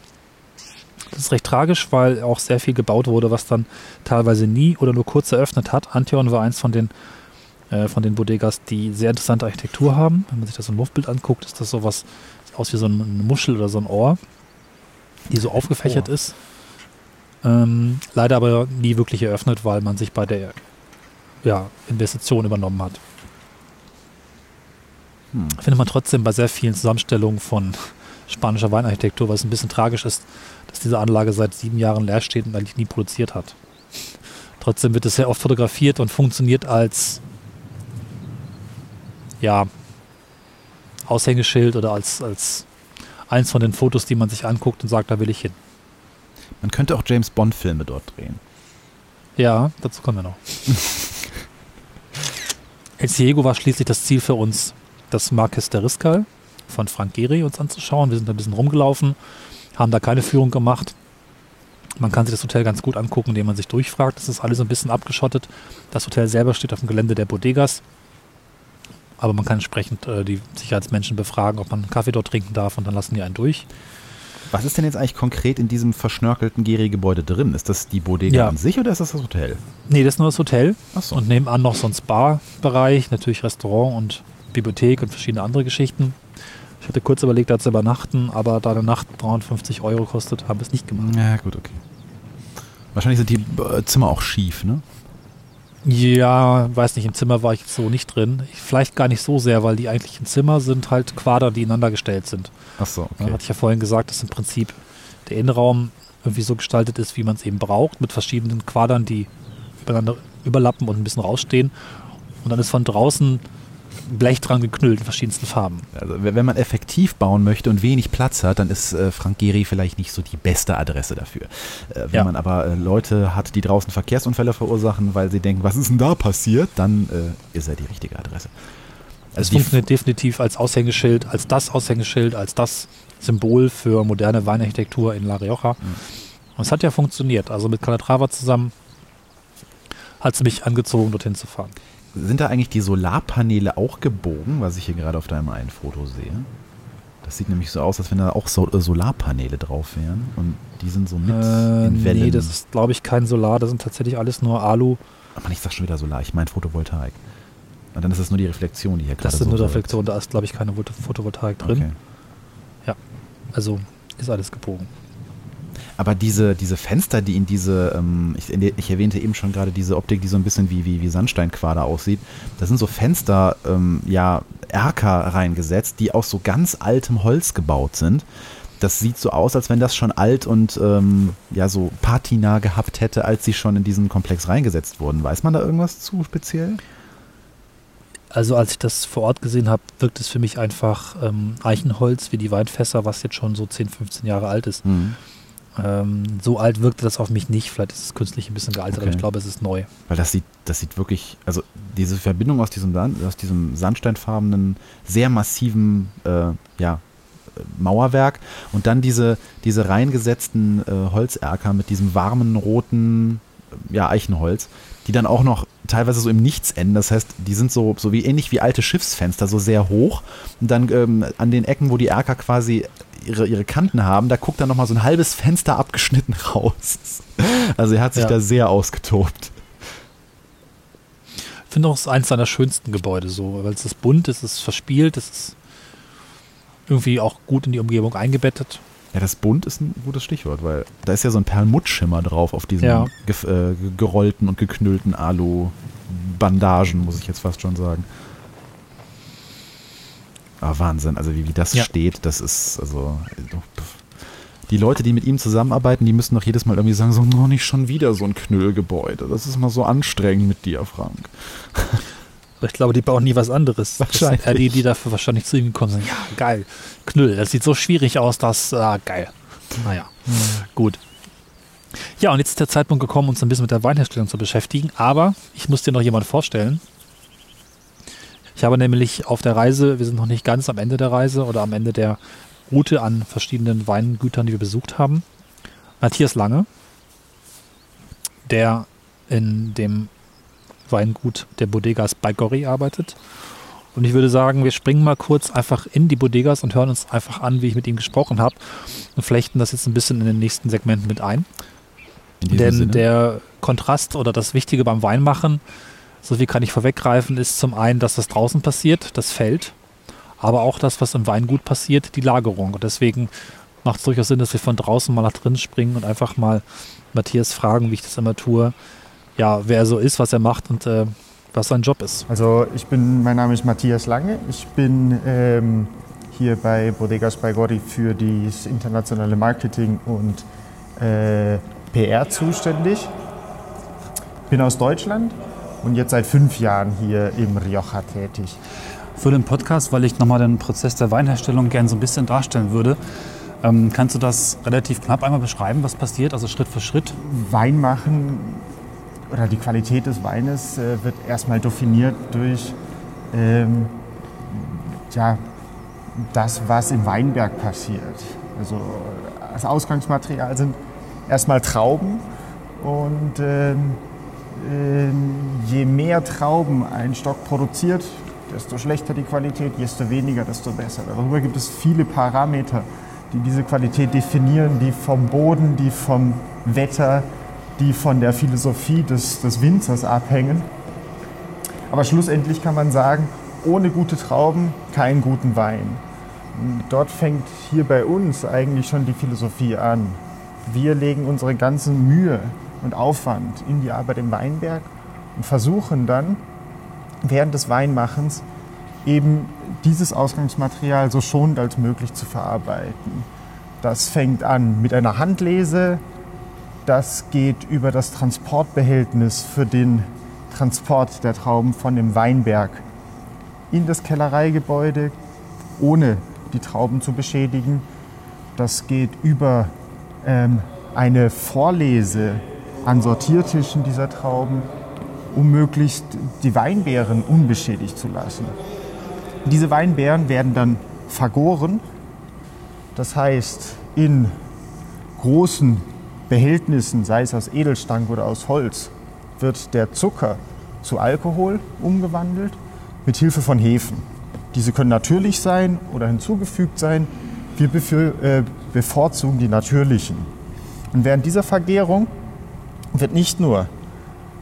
Das ist recht tragisch, weil auch sehr viel gebaut wurde, was dann teilweise nie oder nur kurz eröffnet hat. Antion war eins von den, äh, von den Bodegas, die sehr interessante Architektur haben. Wenn man sich das so ein Luftbild anguckt, ist das sowas aus wie so eine Muschel oder so ein Ohr, die so aufgefächert
Ohr.
ist. Ähm, leider aber nie wirklich eröffnet, weil man sich bei der ja, Investition übernommen hat.
Hm.
Findet man trotzdem bei sehr vielen Zusammenstellungen von spanischer Weinarchitektur, was ein bisschen tragisch ist, dass diese Anlage seit sieben Jahren leer steht und eigentlich nie produziert hat. Trotzdem wird es sehr oft fotografiert und funktioniert als ja, Aushängeschild oder als, als eins von den Fotos, die man sich anguckt und sagt, da will ich hin.
Man könnte auch James Bond-Filme dort drehen.
Ja, dazu kommen wir noch. [LAUGHS] El Ciego war schließlich das Ziel für uns, das Marquez de Riscal von Frank Gehry uns anzuschauen. Wir sind ein bisschen rumgelaufen, haben da keine Führung gemacht. Man kann sich das Hotel ganz gut angucken, indem man sich durchfragt. Das ist alles ein bisschen abgeschottet. Das Hotel selber steht auf dem Gelände der Bodegas. Aber man kann entsprechend äh, die Sicherheitsmenschen befragen, ob man einen Kaffee dort trinken darf und dann lassen die einen durch.
Was ist denn jetzt eigentlich konkret in diesem verschnörkelten Gehry-Gebäude drin? Ist das die Bodega
Ja.
an sich oder ist das das Hotel?
Nee, das ist nur das Hotel.
Achso.
Und nebenan noch so ein Spa-Bereich, natürlich Restaurant und Bibliothek und verschiedene andere Geschichten. Ich hatte kurz überlegt, da zu übernachten, aber da eine Nacht 350 Euro kostet, haben wir es nicht gemacht.
Ja, gut, okay. Wahrscheinlich sind die äh, Zimmer auch schief, ne?
Ja, weiß nicht, im Zimmer war ich jetzt so nicht drin. Ich, vielleicht gar nicht so sehr, weil die eigentlichen Zimmer sind halt Quader, die ineinander gestellt sind.
Achso,
Ja,
okay.
hatte ich ja vorhin gesagt, dass im Prinzip der Innenraum irgendwie so gestaltet ist, wie man es eben braucht, mit verschiedenen Quadern, die übereinander überlappen und ein bisschen rausstehen. Und dann ist von draußen Blech dran geknüllt in verschiedensten Farben.
Also, wenn man effektiv bauen möchte und wenig Platz hat, dann ist äh, Frank Gehry vielleicht nicht so die beste Adresse dafür. Äh, wenn
Ja.
man aber äh, Leute hat, die draußen Verkehrsunfälle verursachen, weil sie denken, was ist denn da passiert, dann äh, ist er die richtige Adresse.
Es
Also die,
funktioniert definitiv als Aushängeschild, als das Aushängeschild, als das Symbol für moderne Weinarchitektur in La Rioja. Und es hat ja funktioniert. Also mit Calatrava zusammen hat es mich angezogen, dorthin zu fahren.
Sind da eigentlich die Solarpaneele auch gebogen, was ich hier gerade auf deinem einen Foto sehe? Das sieht nämlich so aus, als wenn da auch so, äh, Solarpaneele drauf wären. Und die sind so mit
Äh,
in Wellen.
nee, das ist, glaube ich, kein Solar. Das sind tatsächlich alles nur Alu.
Aber ich sag schon wieder Solar, ich meine Photovoltaik. Und dann ist das nur die Reflexion, die hier gerade
Das sind
so
nur
wirkt.
Reflektionen. Da ist, glaube ich, keine Photo- Photovoltaik drin.
Okay.
Also ist alles gebogen.
Aber diese, diese Fenster, die in diese, ähm, ich, ich erwähnte eben schon gerade diese Optik, die so ein bisschen wie, wie, wie Sandsteinquader aussieht, da sind so Fenster, ähm, ja, Erker reingesetzt, die aus so ganz altem Holz gebaut sind. Das sieht so aus, als wenn das schon alt und ähm, ja so Patina gehabt hätte, als sie schon in diesen Komplex reingesetzt wurden. Weiß man da irgendwas zu speziell?
Also als ich das vor Ort gesehen habe, wirkt es für mich einfach ähm, Eichenholz wie die Weinfässer, was jetzt schon so 10, 15 Jahre alt ist.
Mhm.
Ähm, so alt wirkte das auf mich nicht. Vielleicht ist es künstlich ein bisschen gealtert, aber
Okay.
ich glaube, es ist neu.
Weil das sieht, das sieht wirklich, also diese Verbindung aus diesem, aus diesem sandsteinfarbenen, sehr massiven äh, ja, Mauerwerk und dann diese, diese reingesetzten äh, Holzerker mit diesem warmen, roten äh, ja, Eichenholz, die dann auch noch teilweise so im Nichts enden. Das heißt, die sind so, so wie ähnlich wie alte Schiffsfenster, so sehr hoch. Und dann ähm, an den Ecken, wo die Erker quasi ihre, ihre Kanten haben, da guckt dann nochmal so ein halbes Fenster abgeschnitten [LAUGHS] raus. Also er hat sich
Ja.
da sehr ausgetobt.
Ich finde auch, es ist eins seiner schönsten Gebäude so, weil es ist bunt, es ist verspielt, es ist irgendwie auch gut in die Umgebung eingebettet.
Ja, das bunt ist ein gutes Stichwort, weil da ist ja so ein Perlmuttschimmer drauf auf diesen
Ja.
gef- äh, gerollten und geknüllten Alu-Bandagen, muss ich jetzt fast schon sagen. Ah, Wahnsinn, also wie, wie das
Ja.
steht, das ist, also, pff. die Leute, die mit ihm zusammenarbeiten, die müssen doch jedes Mal irgendwie sagen, so, noch nicht schon wieder so ein Knüllgebäude. Das ist mal so anstrengend mit dir, Frank.
Aber ich glaube, die bauen nie was anderes.
Wahrscheinlich.
Das sind die, die dafür wahrscheinlich zu ihm gekommen sind. Ja, geil. Knüll. Das sieht so schwierig aus, dass, ah, geil. Naja, gut. Ja, und jetzt ist der Zeitpunkt gekommen, uns ein bisschen mit der Weinherstellung zu beschäftigen. Aber ich muss dir noch jemanden vorstellen. Ich habe nämlich auf der Reise, wir sind noch nicht ganz am Ende der Reise oder am Ende der Route an verschiedenen Weingütern, die wir besucht haben. Matthias Lange, der in dem Weingut der Bodegas bei Gorri arbeitet. Und ich würde sagen, wir springen mal kurz einfach in die Bodegas und hören uns einfach an, wie ich mit ihm gesprochen habe und flechten das jetzt ein bisschen in den nächsten Segmenten mit ein. Denn Sinne. der Kontrast oder das Wichtige beim Weinmachen, so viel kann ich vorweggreifen, ist zum einen, dass das draußen passiert, das Feld, aber auch das, was im Weingut passiert, die Lagerung. Und deswegen macht es durchaus Sinn, dass wir von draußen mal nach drin springen und einfach mal Matthias fragen, wie ich das immer tue, ja, wer er so ist, was er macht und äh, was sein Job ist.
Also ich bin, mein Name ist Matthias Lange. Ich bin ähm, hier bei Bodegas bei Gori für das internationale Marketing und äh, PR zuständig. Bin aus Deutschland und jetzt seit fünf Jahren hier im Rioja tätig.
Für den Podcast, weil ich nochmal den Prozess der Weinherstellung gerne so ein bisschen darstellen würde, ähm, kannst du das relativ knapp einmal beschreiben, was passiert, also Schritt für Schritt?
Wein machen oder die Qualität des Weines äh, wird erstmal definiert durch ähm, ja, das, was im Weinberg passiert. Also das Ausgangsmaterial sind erstmal Trauben und ähm, je mehr Trauben ein Stock produziert, desto schlechter die Qualität, desto weniger, desto besser. Darüber gibt es viele Parameter, die diese Qualität definieren, die vom Boden, die vom Wetter, die von der Philosophie des, des Winzers abhängen. Aber schlussendlich kann man sagen, ohne gute Trauben keinen guten Wein. Dort fängt hier bei uns eigentlich schon die Philosophie an. Wir legen unsere ganze Mühe und Aufwand in die Arbeit im Weinberg und versuchen dann während des Weinmachens eben dieses Ausgangsmaterial so schonend als möglich zu verarbeiten. Das fängt an mit einer Handlese, das geht über das Transportbehältnis für den Transport der Trauben von dem Weinberg in das Kellereigebäude, ohne die Trauben zu beschädigen. Das geht über ähm, eine Vorlese an Sortiertischen dieser Trauben, um möglichst die Weinbeeren unbeschädigt zu lassen. Diese Weinbeeren werden dann vergoren, das heißt in großen Behältnissen, sei es aus Edelstank oder aus Holz, wird der Zucker zu Alkohol umgewandelt mit Hilfe von Hefen. Diese können natürlich sein oder hinzugefügt sein. Wir äh, bevorzugen die natürlichen. Und während dieser Vergärung wird nicht nur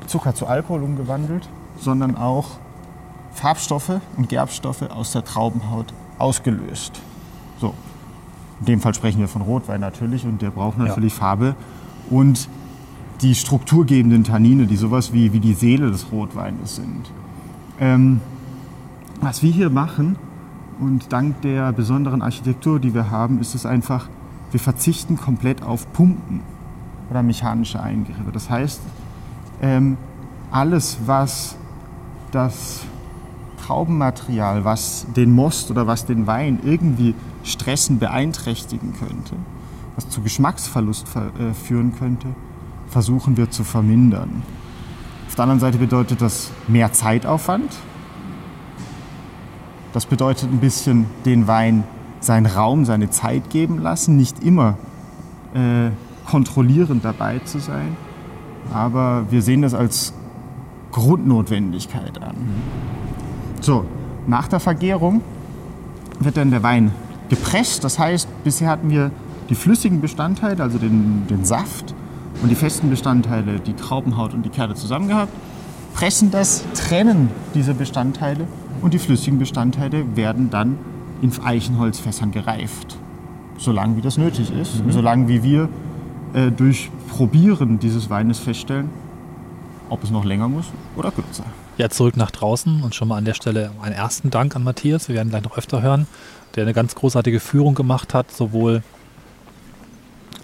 Zucker zu Alkohol umgewandelt, sondern auch Farbstoffe und Gerbstoffe aus der Traubenhaut ausgelöst. So, in dem Fall sprechen wir von Rotwein natürlich und der braucht natürlich ja. Farbe und die strukturgebenden Tannine, die sowas wie, wie die Seele des Rotweines sind. Ähm, was wir hier machen und dank der besonderen Architektur, die wir haben, ist es einfach, wir verzichten komplett auf Pumpen oder mechanische Eingriffe. Das heißt, ähm, alles, was das Traubenmaterial, was den Most oder was den Wein irgendwie stressen, beeinträchtigen könnte, was zu Geschmacksverlust äh, führen könnte, versuchen wir zu vermindern. Auf der anderen Seite bedeutet das mehr Zeitaufwand. Das bedeutet ein bisschen den Wein seinen Raum, seine Zeit geben lassen, nicht immer äh, kontrollierend dabei zu sein. Aber wir sehen das als Grundnotwendigkeit an. So, nach der Vergärung wird dann der Wein gepresst. Das heißt, bisher hatten wir die flüssigen Bestandteile, also den, den Saft und die festen Bestandteile, die Traubenhaut und die Kerne zusammen gehabt, pressen das, trennen diese Bestandteile und die flüssigen Bestandteile werden dann in Eichenholzfässern gereift. Solange wie das nötig ist, mhm. solange wie wir äh, durch Probieren dieses Weines feststellen, ob es noch länger muss oder kürzer.
Ja, zurück nach draußen und schon mal an der Stelle einen ersten Dank an Matthias. Wir werden gleich noch öfter hören, der eine ganz großartige Führung gemacht hat, sowohl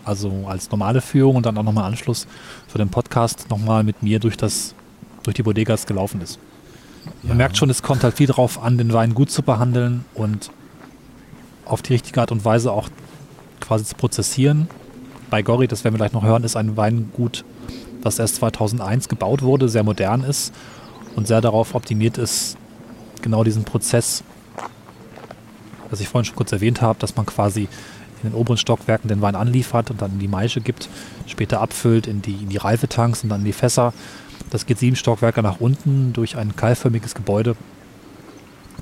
also als normale Führung und dann auch nochmal Anschluss für den Podcast nochmal mit mir durch das durch die Bodegas gelaufen ist. Ja. Man merkt schon, es kommt halt viel drauf an, den Wein gut zu behandeln und auf die richtige Art und Weise auch quasi zu prozessieren. Bei Gori, das werden wir gleich noch hören, ist ein Weingut, das erst 2001 gebaut wurde, sehr modern ist und sehr darauf optimiert ist, genau diesen Prozess, was ich vorhin schon kurz erwähnt habe, dass man quasi in den oberen Stockwerken den Wein anliefert und dann in die Maische gibt, später abfüllt in die, in die Reifetanks und dann in die Fässer, Das geht sieben Stockwerke nach unten durch ein keilförmiges Gebäude,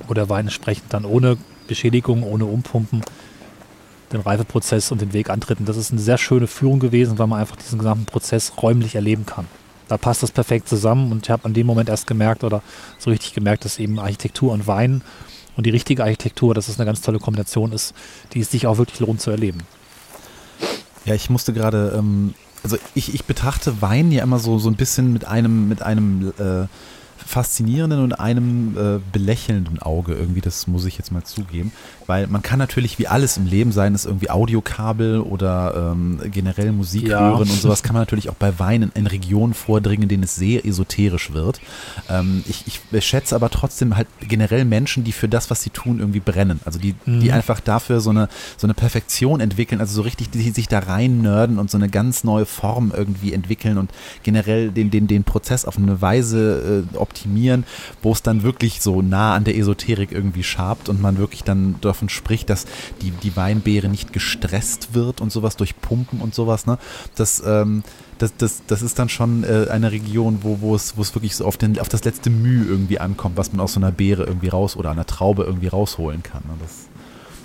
wo der Wein entsprechend dann ohne Beschädigung, ohne Umpumpen den Reifeprozess und den Weg antritt. Und das ist eine sehr schöne Führung gewesen, weil man einfach diesen gesamten Prozess räumlich erleben kann. Da passt das perfekt zusammen und ich habe an dem Moment erst gemerkt oder so richtig gemerkt, dass eben Architektur und Wein und die richtige Architektur, dass es eine ganz tolle Kombination ist, die es sich auch wirklich lohnt zu erleben.
Ja, ich musste gerade, ähm, also ich, ich betrachte Wein ja immer so, so ein bisschen mit einem, mit einem äh, faszinierenden und einem äh, belächelnden Auge irgendwie, das muss ich jetzt mal zugeben. Weil man kann natürlich wie alles im Leben sein, ist irgendwie Audiokabel oder ähm, generell Musik ja. hören und sowas kann man natürlich auch bei Wein in, in Regionen vordringen, in denen es sehr esoterisch wird. Ähm, ich, ich schätze aber trotzdem halt generell Menschen, die für das, was sie tun, irgendwie brennen. Also die, mhm. die einfach dafür so eine, so eine Perfektion entwickeln, also so richtig, die sich da rein nörden und so eine ganz neue Form irgendwie entwickeln und generell den, den, den Prozess auf eine Weise äh, optimieren, wo es dann wirklich so nah an der Esoterik irgendwie schabt und man wirklich dann davon spricht, dass die, die Weinbeere nicht gestresst wird und sowas durch Pumpen und sowas. Ne? Das, ähm, das, das, das ist dann schon äh, eine Region, wo, wo, es, wo es wirklich so auf, den, auf das letzte Mühe irgendwie ankommt, was man aus so einer Beere irgendwie raus oder einer Traube irgendwie rausholen kann. Ne? Das,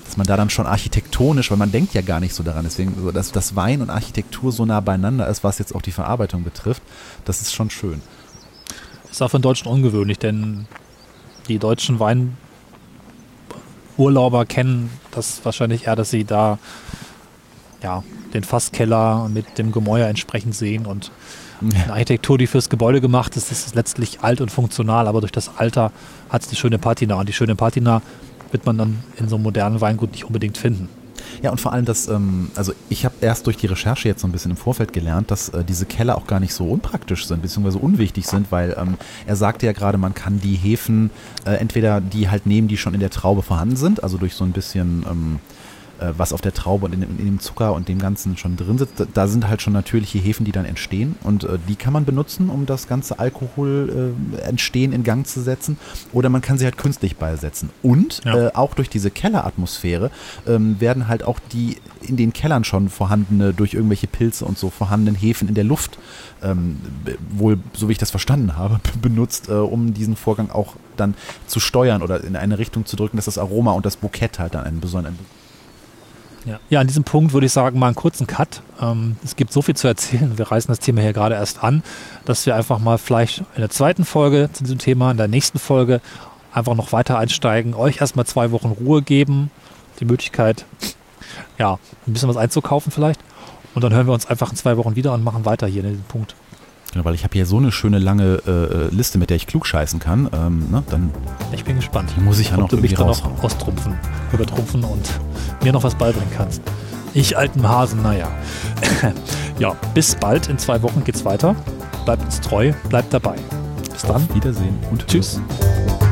dass man da dann schon architektonisch, weil man denkt ja gar nicht so daran, deswegen, dass, dass Wein und Architektur so nah beieinander ist, was jetzt auch die Verarbeitung betrifft, das ist schon schön.
Ist auch für den Deutschen ungewöhnlich, denn die deutschen Weinurlauber kennen das wahrscheinlich eher, dass sie da ja, den Fasskeller mit dem Gemäuer entsprechend sehen und eine Architektur, die fürs Gebäude gemacht ist, ist letztlich alt und funktional, aber durch das Alter hat es die schöne Patina und die schöne Patina wird man dann in so einem modernen Weingut nicht unbedingt finden.
Ja, und vor allem das, ähm, also ich habe erst durch die Recherche jetzt so ein bisschen im Vorfeld gelernt, dass äh, diese Keller auch gar nicht so unpraktisch sind, beziehungsweise unwichtig sind, weil ähm, er sagte ja gerade, man kann die Hefen äh, entweder die halt nehmen, die schon in der Traube vorhanden sind, also durch so ein bisschen ähm, äh, was auf der Traube und in, in, dem Zucker und dem Ganzen schon drin sitzt. Da sind halt schon natürliche Hefen, die dann entstehen und äh, die kann man benutzen, um das ganze Alkoholentstehen äh, in Gang zu setzen. Oder man kann sie halt künstlich beisetzen. Und ja. äh, auch durch diese Kelleratmosphäre ähm, werden halt auch die in den Kellern schon vorhandene, durch irgendwelche Pilze und so vorhandenen Hefen in der Luft ähm, wohl, so wie ich das verstanden habe, [LAUGHS] benutzt, äh, um diesen Vorgang auch dann zu steuern oder in eine Richtung zu drücken, dass das Aroma und das Bukett halt dann einen besonderen
ja. ja, an diesem Punkt würde ich sagen, mal einen kurzen Cut. Ähm, es gibt so viel zu erzählen. Wir reißen das Thema hier gerade erst an, dass wir einfach mal vielleicht in der zweiten Folge zu diesem Thema, in der nächsten Folge einfach noch weiter einsteigen, euch erstmal zwei Wochen Ruhe geben, die Möglichkeit, ja, ein bisschen was einzukaufen vielleicht. Und dann hören wir uns einfach in zwei Wochen wieder und machen weiter hier in diesem Punkt.
Genau, weil ich habe hier so eine schöne lange äh, äh, Liste, mit der ich klug scheißen kann. Ähm, ne, dann
ich bin gespannt.
Muss ich ja noch
du mich dann noch austrumpfen, übertrumpfen und mir noch was beibringen kannst. Ich alten Hasen, naja. [CLEARS THROAT] ja, bis bald. In zwei Wochen geht's weiter. Bleibt uns treu, bleibt dabei. Bis dann.
Auf Wiedersehen
und tschüss. Tschüss.